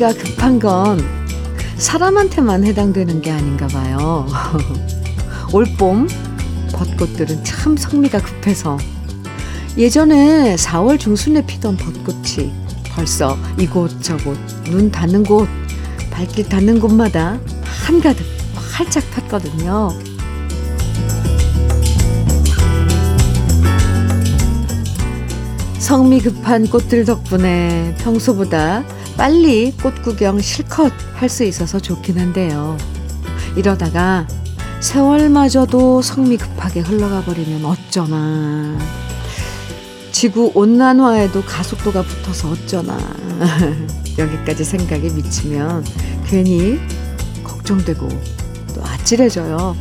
성미가 급한 건 사람한테만 해당되는 게 아닌가 봐요. 올봄 벚꽃들은 참 성미가 급해서 예전에 4월 중순에 피던 벚꽃이 벌써 이곳저곳 눈 닿는 곳, 발길 닿는 곳마다 한가득 활짝 폈거든요. 성미 급한 꽃들 덕분에 평소보다 빨리 꽃 구경 실컷 할 수 있어서 좋긴 한데요. 이러다가 세월마저도 성미 급하게 흘러가 버리면 어쩌나. 지구 온난화에도 가속도가 붙어서 어쩌나. 여기까지 생각이 미치면 괜히 걱정되고 또 아찔해져요.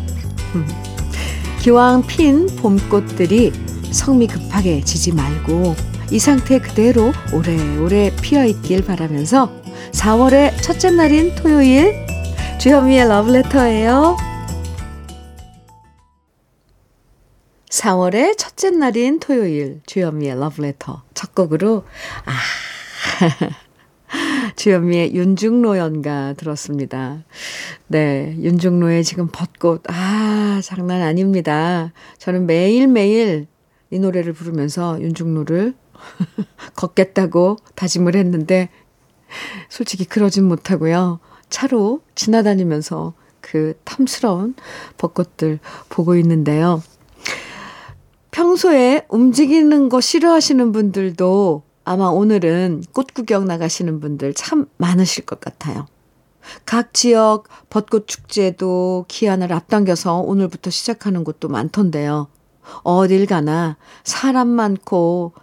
기왕 핀 봄꽃들이 성미 급하게 지지 말고 이 상태 그대로 오래오래 피어 있길 바라면서 4월의 첫째 날인 토요일 주현미의 러브레터예요. 4월의 첫째 날인 토요일 주현미의 러브레터 첫 곡으로 아 주현미의 윤중로 연가 들었습니다. 네, 윤중로의 지금 벚꽃 아 장난 아닙니다. 저는 매일매일 이 노래를 부르면서 윤중로를 걷겠다고 다짐을 했는데 솔직히 그러진 못하고요. 차로 지나다니면서 그 탐스러운 벚꽃들 보고 있는데요. 평소에 움직이는 거 싫어하시는 분들도 아마 오늘은 꽃 구경 나가시는 분들 참 많으실 것 같아요. 각 지역 벚꽃 축제도 기한을 앞당겨서 오늘부터 시작하는 곳도 많던데요. 어딜 가나 사람 많고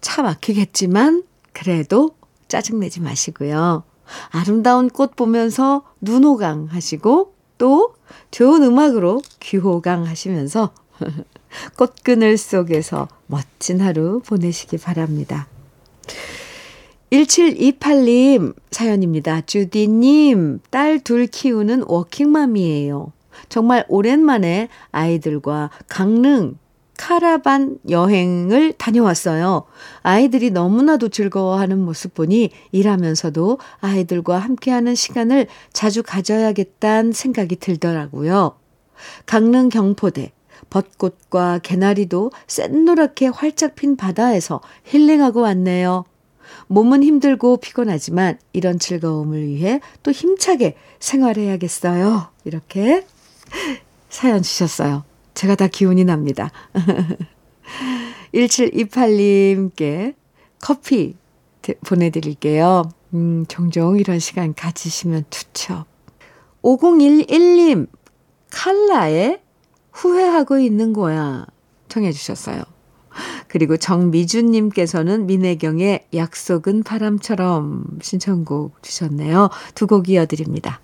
차 막히겠지만 그래도 짜증내지 마시고요. 아름다운 꽃 보면서 눈호강 하시고 또 좋은 음악으로 귀호강 하시면서 꽃그늘 속에서 멋진 하루 보내시기 바랍니다. 1728님 사연입니다. 주디님, 딸 둘 키우는 워킹맘이에요. 정말 오랜만에 아이들과 강릉 카라반 여행을 다녀왔어요. 아이들이 너무나도 즐거워하는 모습 보니 일하면서도 아이들과 함께하는 시간을 자주 가져야겠다는 생각이 들더라고요. 강릉 경포대, 벚꽃과 개나리도 샛노랗게 활짝 핀 바다에서 힐링하고 왔네요. 몸은 힘들고 피곤하지만 이런 즐거움을 위해 또 힘차게 생활해야겠어요. 이렇게 사연 주셨어요. 제가 다 기운이 납니다. 1728님께 커피 보내드릴게요. 음, 종종 이런 시간 가지시면 좋죠. 5011님, 칼라의 후회하고 있는 거야. 청해 주셨어요. 그리고 정미준님께서는 민혜경의 약속은 바람처럼 신청곡 주셨네요. 두 곡 이어드립니다.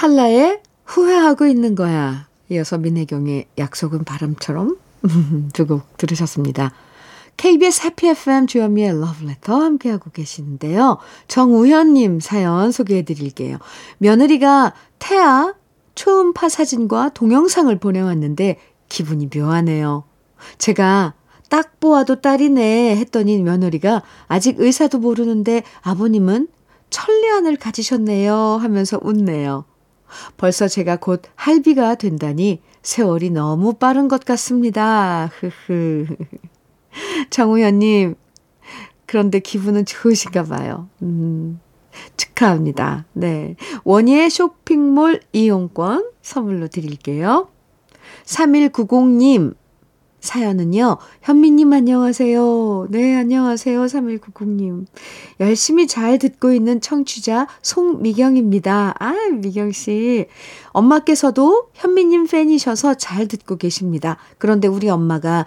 칼라의 후회하고 있는 거야. 이어서 민혜경의 약속은 바람처럼 두 곡 들으셨습니다. KBS 해피 FM 주현미의 러브레터 함께하고 계시는데요. 정우현님 사연 소개해 드릴게요. 며느리가 태아 초음파 사진과 동영상을 보내왔는데 기분이 묘하네요. 제가 딱 보아도 딸이네 했더니 며느리가 아직 의사도 모르는데 아버님은 천리안을 가지셨네요 하면서 웃네요. 벌써 제가 곧 할비가 된다니 세월이 너무 빠른 것 같습니다. 흐흐. 정우현님, 그런데 기분은 좋으신가 봐요. 음, 축하합니다. 네. 원예 쇼핑몰 이용권 선물로 드릴게요. 3190님, 사연은요, 현미님 안녕하세요. 네, 안녕하세요. 3190님. 열심히 잘 듣고 있는 청취자 송미경입니다. 아, 미경씨. 엄마께서도 현미님 팬이셔서 잘 듣고 계십니다. 그런데 우리 엄마가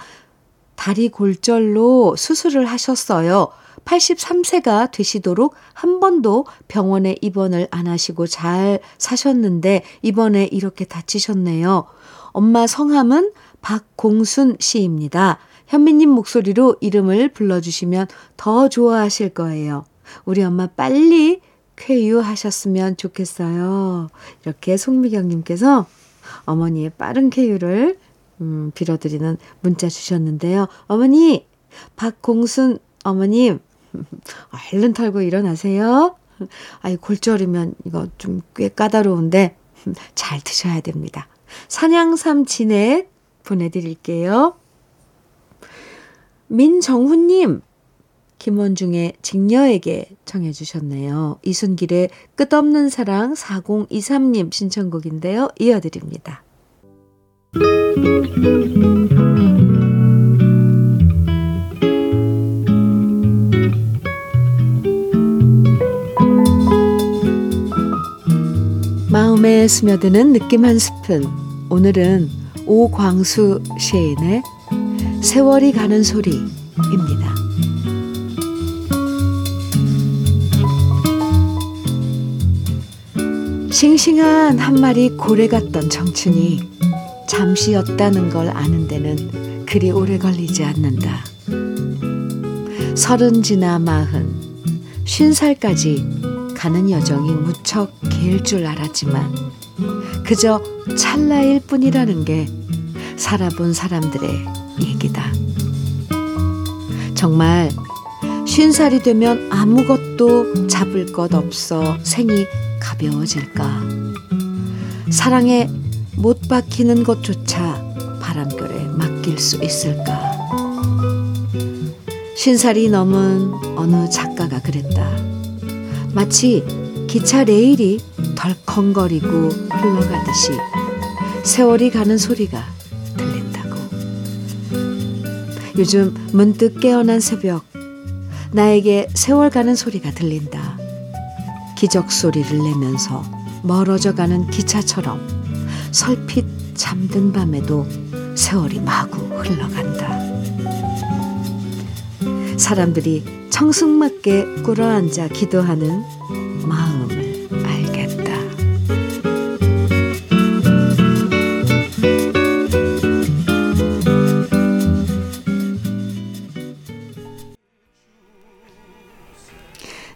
다리 골절로 수술을 하셨어요. 83세가 되시도록 한 번도 병원에 입원을 안 하시고 잘 사셨는데 이번에 이렇게 다치셨네요. 엄마 성함은 박공순 씨입니다. 현미님 목소리로 이름을 불러주시면 더 좋아하실 거예요. 우리 엄마 빨리 쾌유하셨으면 좋겠어요. 이렇게 송미경님께서 어머니의 빠른 쾌유를 음, 빌어드리는 문자 주셨는데요. 어머니, 박공순 어머님, 얼른 털고 일어나세요. 아이, 골절이면 이거 좀 꽤 까다로운데 잘 드셔야 됩니다. 산양삼 진액 보내드릴게요. 민정훈님, 김원중의 직녀에게 청해주셨네요. 이순길의 끝없는 사랑 4023님 신청곡인데요. 이어드립니다. 마음에 스며드는 느낌 한 스푼. 오늘은 오광수 시인의 세월이 가는 소리입니다. 싱싱한 한 마리 고래 같던 청춘이 잠시였다는 걸 아는 데는 그리 오래 걸리지 않는다. 서른 지나 마흔, 쉰 살까지 가는 여정이 무척 길 줄 알았지만 그저 찰나일 뿐이라는 게 살아본 사람들의 얘기다. 정말 쉰 살이 되면 아무것도 잡을 것 없어 생이 가벼워질까? 사랑에 못 박히는 것조차 바람결에 맡길 수 있을까? 신살이 넘은 어느 작가가 그랬다. 마치 기차 레일이 덜컹거리고 흘러가듯이 세월이 가는 소리가 들린다고. 요즘 문득 깨어난 새벽, 나에게 세월 가는 소리가 들린다. 기적 소리를 내면서 멀어져 가는 기차처럼 설핏 잠든 밤에도 세월이 마구 흘러간다. 사람들이 청승맞게 꿇어앉아 기도하는 마음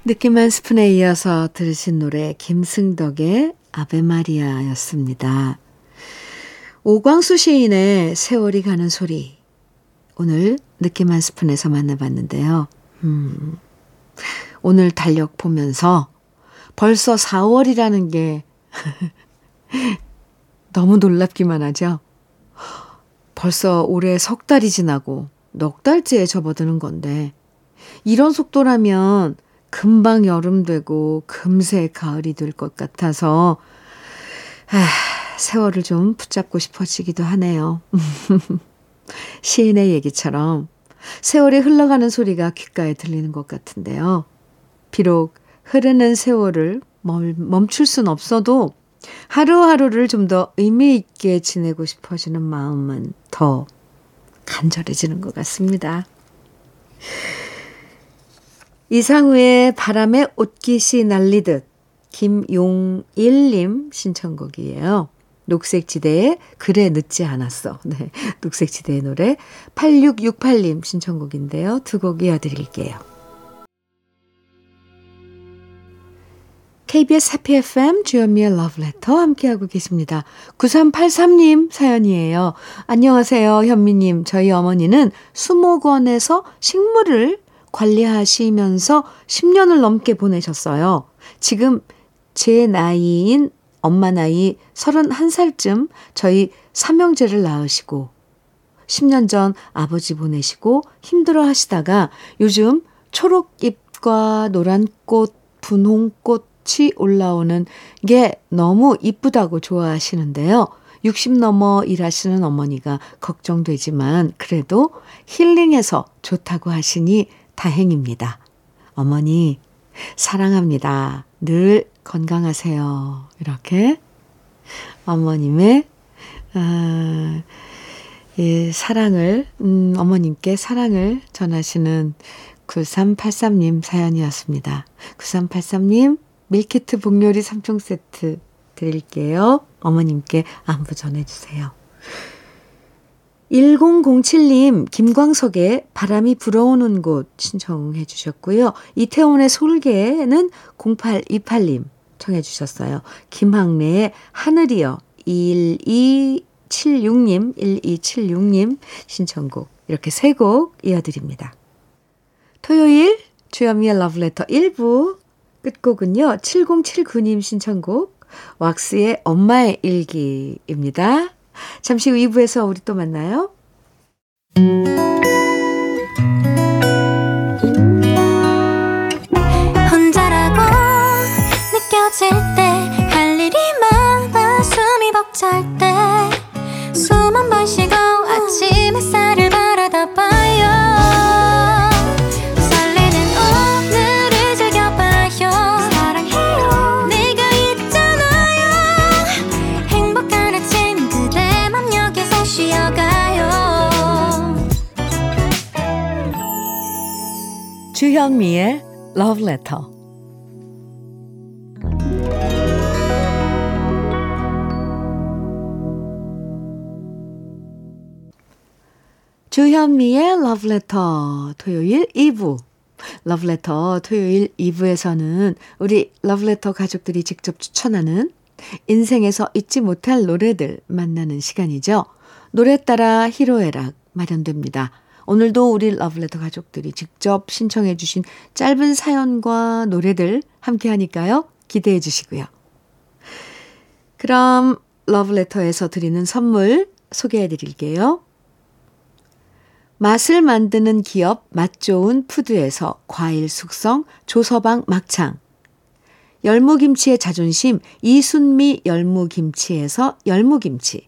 느낌 한 스푼에 이어서 들으신 노래 김승덕의 아베마리아였습니다. 오광수 시인의 세월이 가는 소리 오늘 느낌 한 스푼에서 만나봤는데요. 음, 오늘 달력 보면서 벌써 4월이라는 게 너무 놀랍기만 하죠. 벌써 올해 석 달이 지나고 넉 달째에 접어드는 건데 이런 속도라면 금방 여름 되고 금세 가을이 될 것 같아서 아, 세월을 좀 붙잡고 싶어지기도 하네요. 시인의 얘기처럼 세월이 흘러가는 소리가 귓가에 들리는 것 같은데요. 비록 흐르는 세월을 멈출 순 없어도 하루하루를 좀 더 의미 있게 지내고 싶어지는 마음은 더 간절해지는 것 같습니다. 이상우의 바람에 옷깃이 날리듯 김용일님 신청곡이에요. 녹색지대의 그래 늦지 않았어. 네. 녹색지대의 노래 8668님 신청곡인데요. 두 곡 이어드릴게요. KBS 해피 FM 주현미의 러브레터 함께하고 계십니다. 9383님 사연이에요. 안녕하세요 현미님. 저희 어머니는 수목원에서 식물을 관리하시면서 10년을 넘게 보내셨어요. 지금 제 나이인 엄마 나이 31살쯤 저희 삼형제를 낳으시고 10년 전 아버지 보내시고 힘들어 하시다가 요즘 초록잎과 노란꽃, 분홍꽃이 올라오는 게 너무 이쁘다고 좋아하시는데요. 60 넘어 일하시는 어머니가 걱정되지만 그래도 힐링해서 좋다고 하시니 다행입니다. 어머니, 사랑합니다. 늘 건강하세요. 이렇게 어머님의 아, 예, 사랑을 음, 어머님께 사랑을 전하시는 9383님 사연이었습니다. 9383님 밀키트 복요리 3종 세트 드릴게요. 어머님께 안부 전해주세요. 1007님, 김광석의 바람이 불어오는 곳 신청해 주셨고요. 이태원의 솔개는 0828님 청해 주셨어요. 김학래의 하늘이여 1276님, 1276님 신청곡 이렇게 세 곡 이어드립니다. 토요일 주현미의 러브레터 1부 끝곡은요. 7079님 신청곡 왁스의 엄마의 일기입니다. 잠시 후 2부에서 우리 또 만나요. 주현미의 Love Letter. 주현미의 Love Letter 토요일 2부. Love Letter 토요일 2부에서는 우리 Love Letter 가족들이 직접 추천하는 인생에서 잊지 못할 노래들 만나는 시간이죠. 노래 따라 히로에락 마련됩니다. 오늘도 우리 러브레터 가족들이 직접 신청해 주신 짧은 사연과 노래들 함께 하니까요. 기대해 주시고요. 그럼 러브레터에서 드리는 선물 소개해 드릴게요. 맛을 만드는 기업 맛좋은 푸드에서 과일 숙성 조서방 막창 열무김치의 자존심 이순미 열무김치에서 열무김치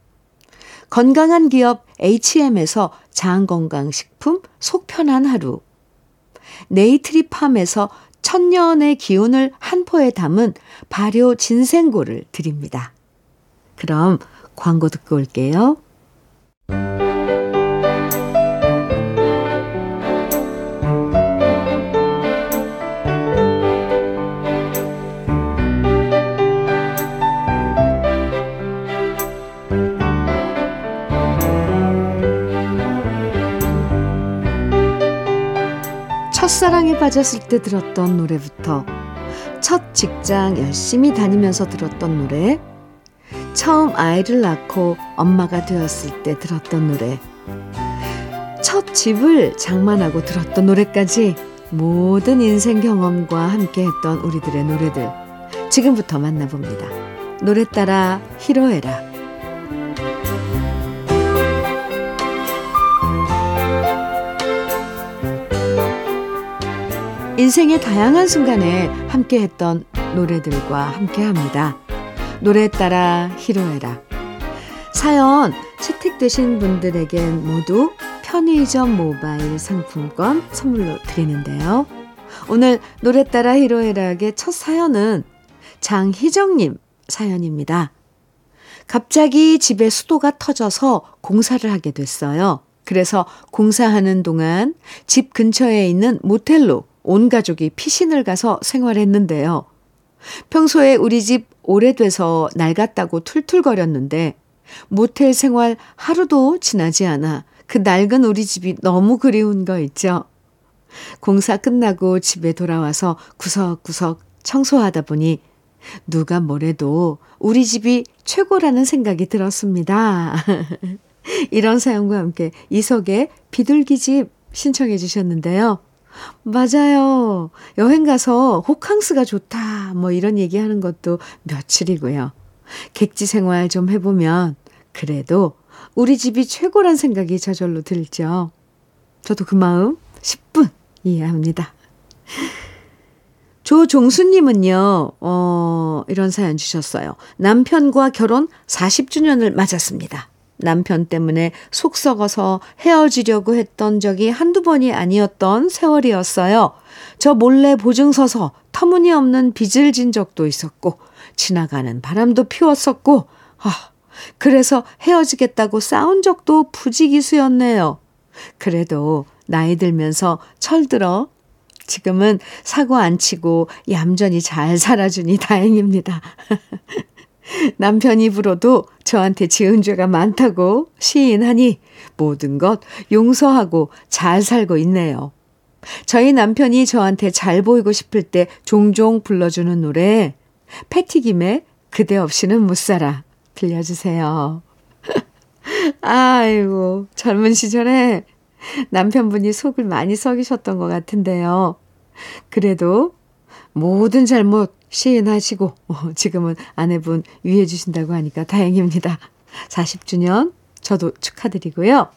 건강한 기업 H&M에서 장건강식품 속편한 하루, 네이트리팜에서 천년의 기운을 한 포에 담은 발효 진생고를 드립니다. 그럼 광고 듣고 올게요. 첫사랑에 빠졌을 때 들었던 노래부터 첫 직장 열심히 다니면서 들었던 노래 처음 아이를 낳고 엄마가 되었을 때 들었던 노래 첫 집을 장만하고 들었던 노래까지 모든 인생 경험과 함께 했던 우리들의 노래들 지금부터 만나봅니다. 노래 따라 히로에라 인생의 다양한 순간에 함께 했던 노래들과 함께 합니다. 노래 따라 히로에라. 사연 채택되신 분들에겐 모두 편의점 모바일 상품권 선물로 드리는데요. 오늘 노래 따라 히로에락의 첫 사연은 장희정님 사연입니다. 갑자기 집에 수도가 터져서 공사를 하게 됐어요. 그래서 공사하는 동안 집 근처에 있는 모텔로 온 가족이 피신을 가서 생활했는데요. 평소에 우리 집 오래돼서 낡았다고 툴툴거렸는데 모텔 생활 하루도 지나지 않아 그 낡은 우리 집이 너무 그리운 거 있죠. 공사 끝나고 집에 돌아와서 구석구석 청소하다 보니 누가 뭐래도 우리 집이 최고라는 생각이 들었습니다. 이런 사연과 함께 이석의 비둘기집 신청해 주셨는데요. 맞아요. 여행 가서 호캉스가 좋다. 뭐 이런 얘기 하는 것도 며칠이고요. 객지 생활 좀 해보면 그래도 우리 집이 최고란 생각이 저절로 들죠. 저도 그 마음 10분 이해합니다. 조종수님은요, 어, 이런 사연 주셨어요. 남편과 결혼 40주년을 맞았습니다. 남편 때문에 속 썩어서 헤어지려고 했던 적이 한두 번이 아니었던 세월이었어요. 저 몰래 보증 서서 터무니없는 빚을 진 적도 있었고, 지나가는 바람도 피웠었고, 아, 그래서 헤어지겠다고 싸운 적도 부지기수였네요. 그래도 나이 들면서 철들어 지금은 사고 안 치고 얌전히 잘 살아주니 다행입니다. 남편 입으로도 저한테 지은 죄가 많다고 시인하니 모든 것 용서하고 잘 살고 있네요. 저희 남편이 저한테 잘 보이고 싶을 때 종종 불러주는 노래 패티김의 그대 없이는 못 살아 들려주세요. 아이고 젊은 시절에 남편분이 속을 많이 썩이셨던 것 같은데요. 그래도 모든 잘못 시인하시고 어, 지금은 아내분 위해 주신다고 하니까 다행입니다. 40주년 저도 축하드리고요.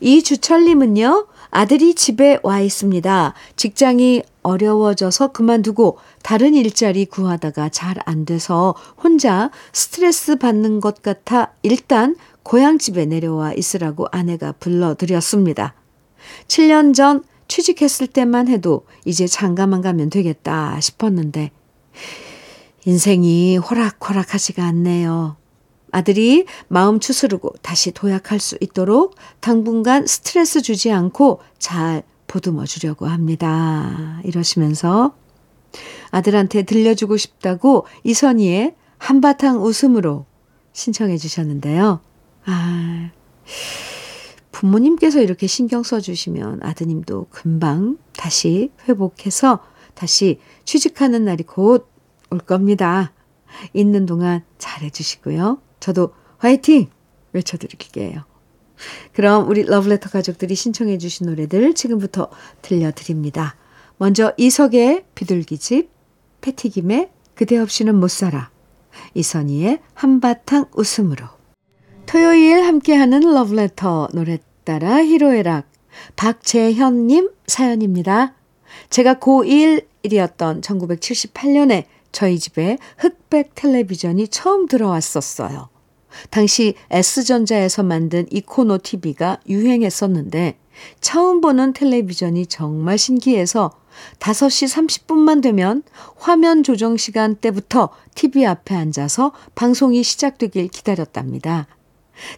이주철님은요, 아들이 집에 와 있습니다. 직장이 어려워져서 그만두고 다른 일자리 구하다가 잘 안 돼서 혼자 스트레스 받는 것 같아 일단 고향집에 내려와 있으라고 아내가 불러드렸습니다. 7년 전 취직했을 때만 해도 이제 장가만 가면 되겠다 싶었는데 인생이 호락호락하지가 않네요. 아들이 마음 추스르고 다시 도약할 수 있도록 당분간 스트레스 주지 않고 잘 보듬어 주려고 합니다. 이러시면서 아들한테 들려주고 싶다고 이선희의 한바탕 웃음으로 신청해 주셨는데요. 아, 부모님께서 이렇게 신경 써주시면 아드님도 금방 다시 회복해서 다시 취직하는 날이 곧 올 겁니다. 있는 동안 잘해주시고요. 저도 화이팅! 외쳐드릴게요. 그럼 우리 러브레터 가족들이 신청해 주신 노래들 지금부터 들려드립니다. 먼저 이석의 비둘기집, 패티김의 그대 없이는 못 살아, 이선희의 한바탕 웃음으로. 토요일 함께하는 러브레터 노래 따라 히로에락 박재현님 사연입니다. 제가 고1이었던 1978년에 저희 집에 흑백 텔레비전이 처음 들어왔었어요. 당시 S전자에서 만든 이코노 TV가 유행했었는데 처음 보는 텔레비전이 정말 신기해서 5시 30분만 되면 화면 조정 시간 때부터 TV 앞에 앉아서 방송이 시작되길 기다렸답니다.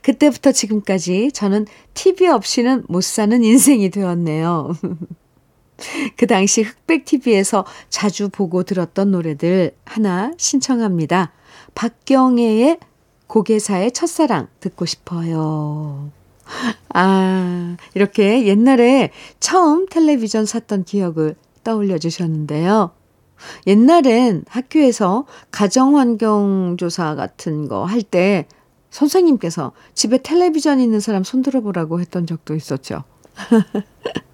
그때부터 지금까지 저는 TV 없이는 못 사는 인생이 되었네요. 그 당시 흑백 TV에서 자주 보고 들었던 노래들 하나 신청합니다. 박경애의 고개사의 첫사랑 듣고 싶어요. 아, 이렇게 옛날에 처음 텔레비전 샀던 기억을 떠올려 주셨는데요. 옛날엔 학교에서 가정환경조사 같은 거 할 때 선생님께서 집에 텔레비전 있는 사람 손들어 보라고 했던 적도 있었죠.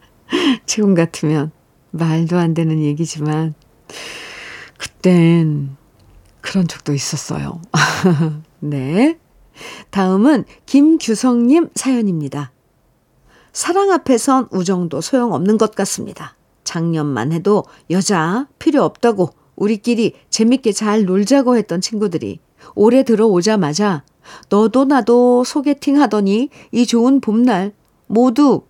지금 같으면 말도 안 되는 얘기지만, 그땐 그런 적도 있었어요. 네. 다음은 김규성님 사연입니다. 사랑 앞에선 우정도 소용없는 것 같습니다. 작년만 해도 여자 필요 없다고 우리끼리 재밌게 잘 놀자고 했던 친구들이 올해 들어오자마자 너도 나도 소개팅 하더니 이 좋은 봄날 모두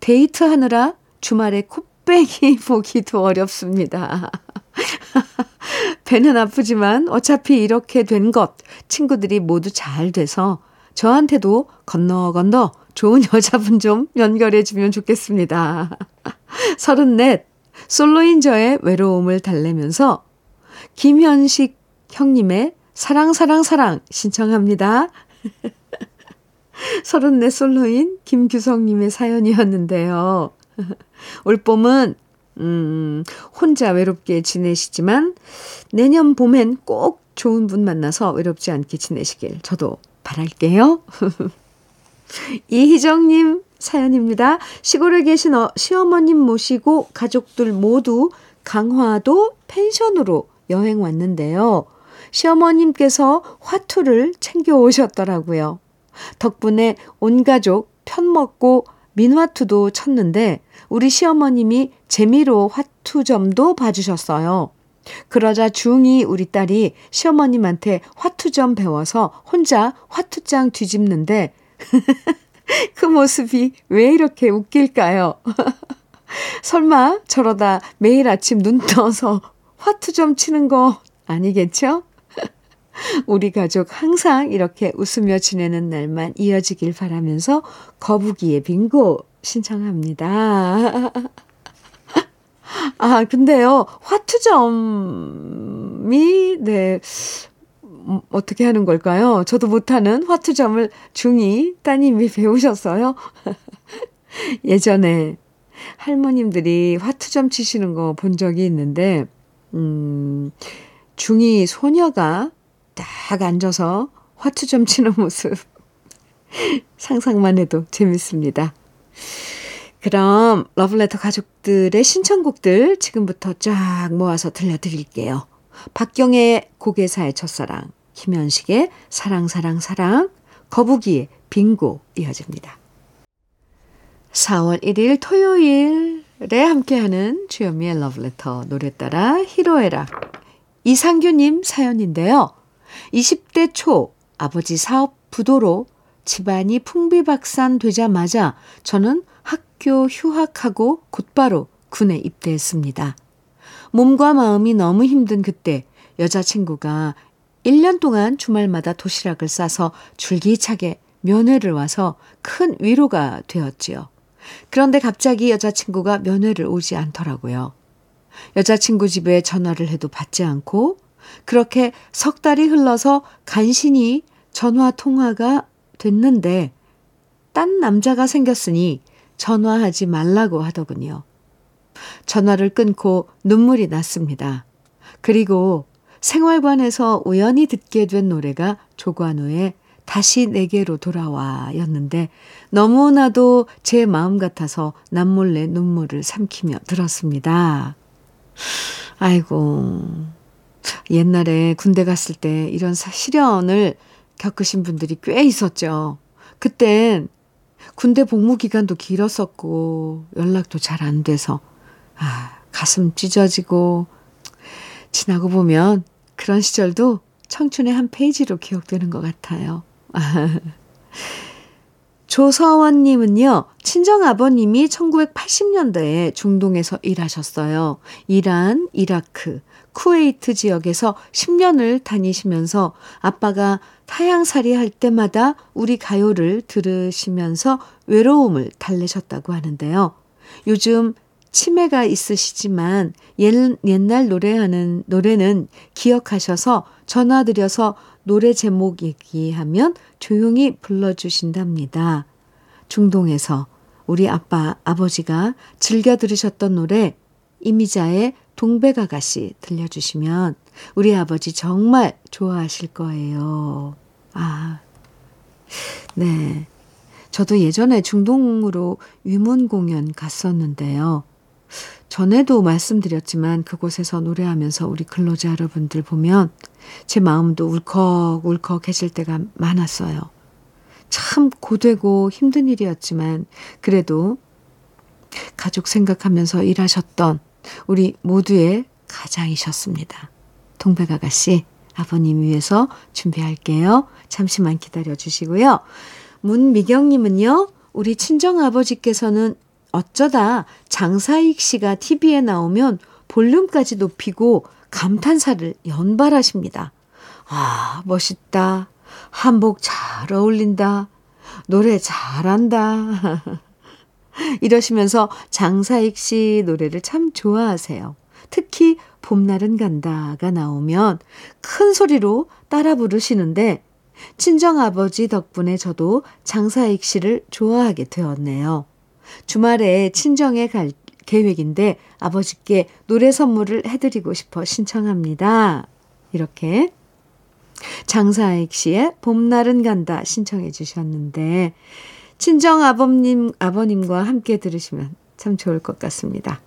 데이트하느라 주말에 코빼기 보기도 어렵습니다. 배는 아프지만 어차피 이렇게 된 것 친구들이 모두 잘 돼서 저한테도 건너 건너 좋은 여자분 좀 연결해 주면 좋겠습니다. 서른넷 솔로인 저의 외로움을 달래면서 김현식 형님의 사랑 사랑 사랑 신청합니다. 서른넷 솔로인 김규성님의 사연이었는데요. 올 봄은 음, 혼자 외롭게 지내시지만 내년 봄엔 꼭 좋은 분 만나서 외롭지 않게 지내시길 저도 바랄게요. 이희정님 사연입니다. 시골에 계신 어, 시어머님 모시고 가족들 모두 강화도 펜션으로 여행 왔는데요. 시어머님께서 화투를 챙겨 오셨더라고요. 덕분에 온 가족 편 먹고 민화투도 쳤는데 우리 시어머님이 재미로 화투점도 봐주셨어요. 그러자 중2 우리 딸이 시어머님한테 화투점 배워서 혼자 화투장 뒤집는데 그 모습이 왜 이렇게 웃길까요? 설마 저러다 매일 아침 눈 떠서 화투점 치는 거 아니겠죠? 우리 가족 항상 이렇게 웃으며 지내는 날만 이어지길 바라면서 거북이의 빙고 신청합니다. 아, 근데요, 화투점이, 네, 음, 어떻게 하는 걸까요? 저도 못하는 화투점을 중2 따님이 배우셨어요. 예전에 할머님들이 화투점 치시는 거 본 적이 있는데, 음, 중2 소녀가 딱 앉아서 화투점 치는 모습. 상상만 해도 재밌습니다. 그럼 러블레터 가족들의 신청곡들 지금부터 쫙 모아서 들려드릴게요. 박경의 고개사의 첫사랑, 김현식의 사랑 사랑 사랑, 거북이의 빙고 이어집니다. 4월 1일 토요일에 함께하는 주현미의 러브레터 노래 따라 히로에라 이상규님 사연인데요. 20대 초 아버지 사업 부도로 집안이 풍비박산 되자마자 저는 학교 휴학하고 곧바로 군에 입대했습니다. 몸과 마음이 너무 힘든 그때 여자친구가 1년 동안 주말마다 도시락을 싸서 줄기차게 면회를 와서 큰 위로가 되었지요. 그런데 갑자기 여자친구가 면회를 오지 않더라고요. 여자친구 집에 전화를 해도 받지 않고 그렇게 석 달이 흘러서 간신히 전화 통화가 됐는데 딴 남자가 생겼으니 전화하지 말라고 하더군요. 전화를 끊고 눈물이 났습니다. 그리고 생활관에서 우연히 듣게 된 노래가 조관우의 다시 내게로 돌아와 였는데 너무나도 제 마음 같아서 남몰래 눈물을 삼키며 들었습니다. 아이고, 옛날에 군대 갔을 때 이런 시련을 겪으신 분들이 꽤 있었죠. 그땐 군대 복무 기간도 길었었고 연락도 잘 안 돼서 아, 가슴 찢어지고 지나고 보면 그런 시절도 청춘의 한 페이지로 기억되는 것 같아요. 조서원님은요, 친정아버님이 1980년대에 중동에서 일하셨어요. 이란, 이라크, 쿠웨이트 지역에서 10년을 다니시면서 아빠가 타향살이 할 때마다 우리 가요를 들으시면서 외로움을 달래셨다고 하는데요. 요즘 치매가 있으시지만 옛, 옛날 노래하는 노래는 기억하셔서 전화드려서 노래 제목 얘기하면 조용히 불러주신답니다. 중동에서 우리 아빠, 아버지가 즐겨 들으셨던 노래 이미자의 동백아가씨 들려주시면 우리 아버지 정말 좋아하실 거예요. 아, 네. 저도 예전에 중동으로 위문 공연 갔었는데요. 전에도 말씀드렸지만 그곳에서 노래하면서 우리 근로자 여러분들 보면 제 마음도 울컥 울컥해질 때가 많았어요. 참 고되고 힘든 일이었지만 그래도 가족 생각하면서 일하셨던 우리 모두의 가장이셨습니다. 동백 아가 씨, 아버님 위해서 준비할게요. 잠시만 기다려 주시고요. 문미경님은요, 우리 친정 아버지께서는 어쩌다 장사익 씨가 TV에 나오면 볼륨까지 높이고 감탄사를 연발하십니다. 아, 멋있다. 한복 잘 어울린다. 노래 잘한다. 이러시면서 장사익 씨 노래를 참 좋아하세요. 특히 봄날은 간다가 나오면 큰 소리로 따라 부르시는데 친정아버지 덕분에 저도 장사익 씨를 좋아하게 되었네요. 주말에 친정에 갈, 계획인데 아버지께 노래 선물을 해드리고 싶어 신청합니다. 이렇게 장사익 씨의 봄날은 간다 신청해 주셨는데 친정 아버님 아버님과 함께 들으시면 참 좋을 것 같습니다.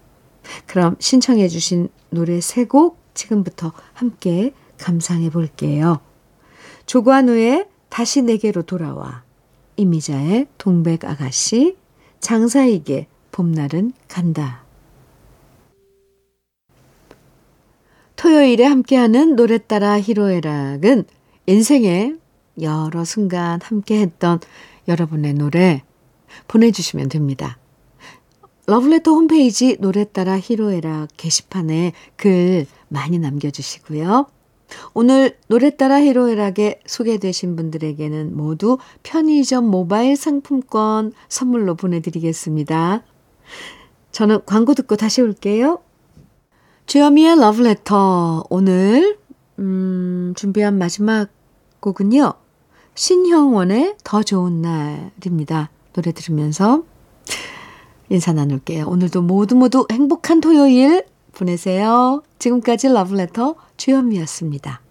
그럼 신청해 주신 노래 세 곡 지금부터 함께 감상해 볼게요. 조관우의 다시 내게로 돌아와 이미자의 동백 아가씨 장사익의 봄날은 간다. 토요일에 함께하는 노래 따라 히로에락은 인생의 여러 순간 함께했던 여러분의 노래 보내주시면 됩니다. 러블레터 홈페이지 노래 따라 히로에락 게시판에 글 많이 남겨주시고요. 오늘 노래 따라 히로에락에 소개되신 분들에게는 모두 편의점 모바일 상품권 선물로 보내드리겠습니다. 저는 광고 듣고 다시 올게요. 주여미의 러브레터 오늘 음, 준비한 마지막 곡은요. 신형원의 더 좋은 날입니다. 노래 들으면서 인사 나눌게요. 오늘도 모두 모두 행복한 토요일 보내세요. 지금까지 러브레터 주현미였습니다.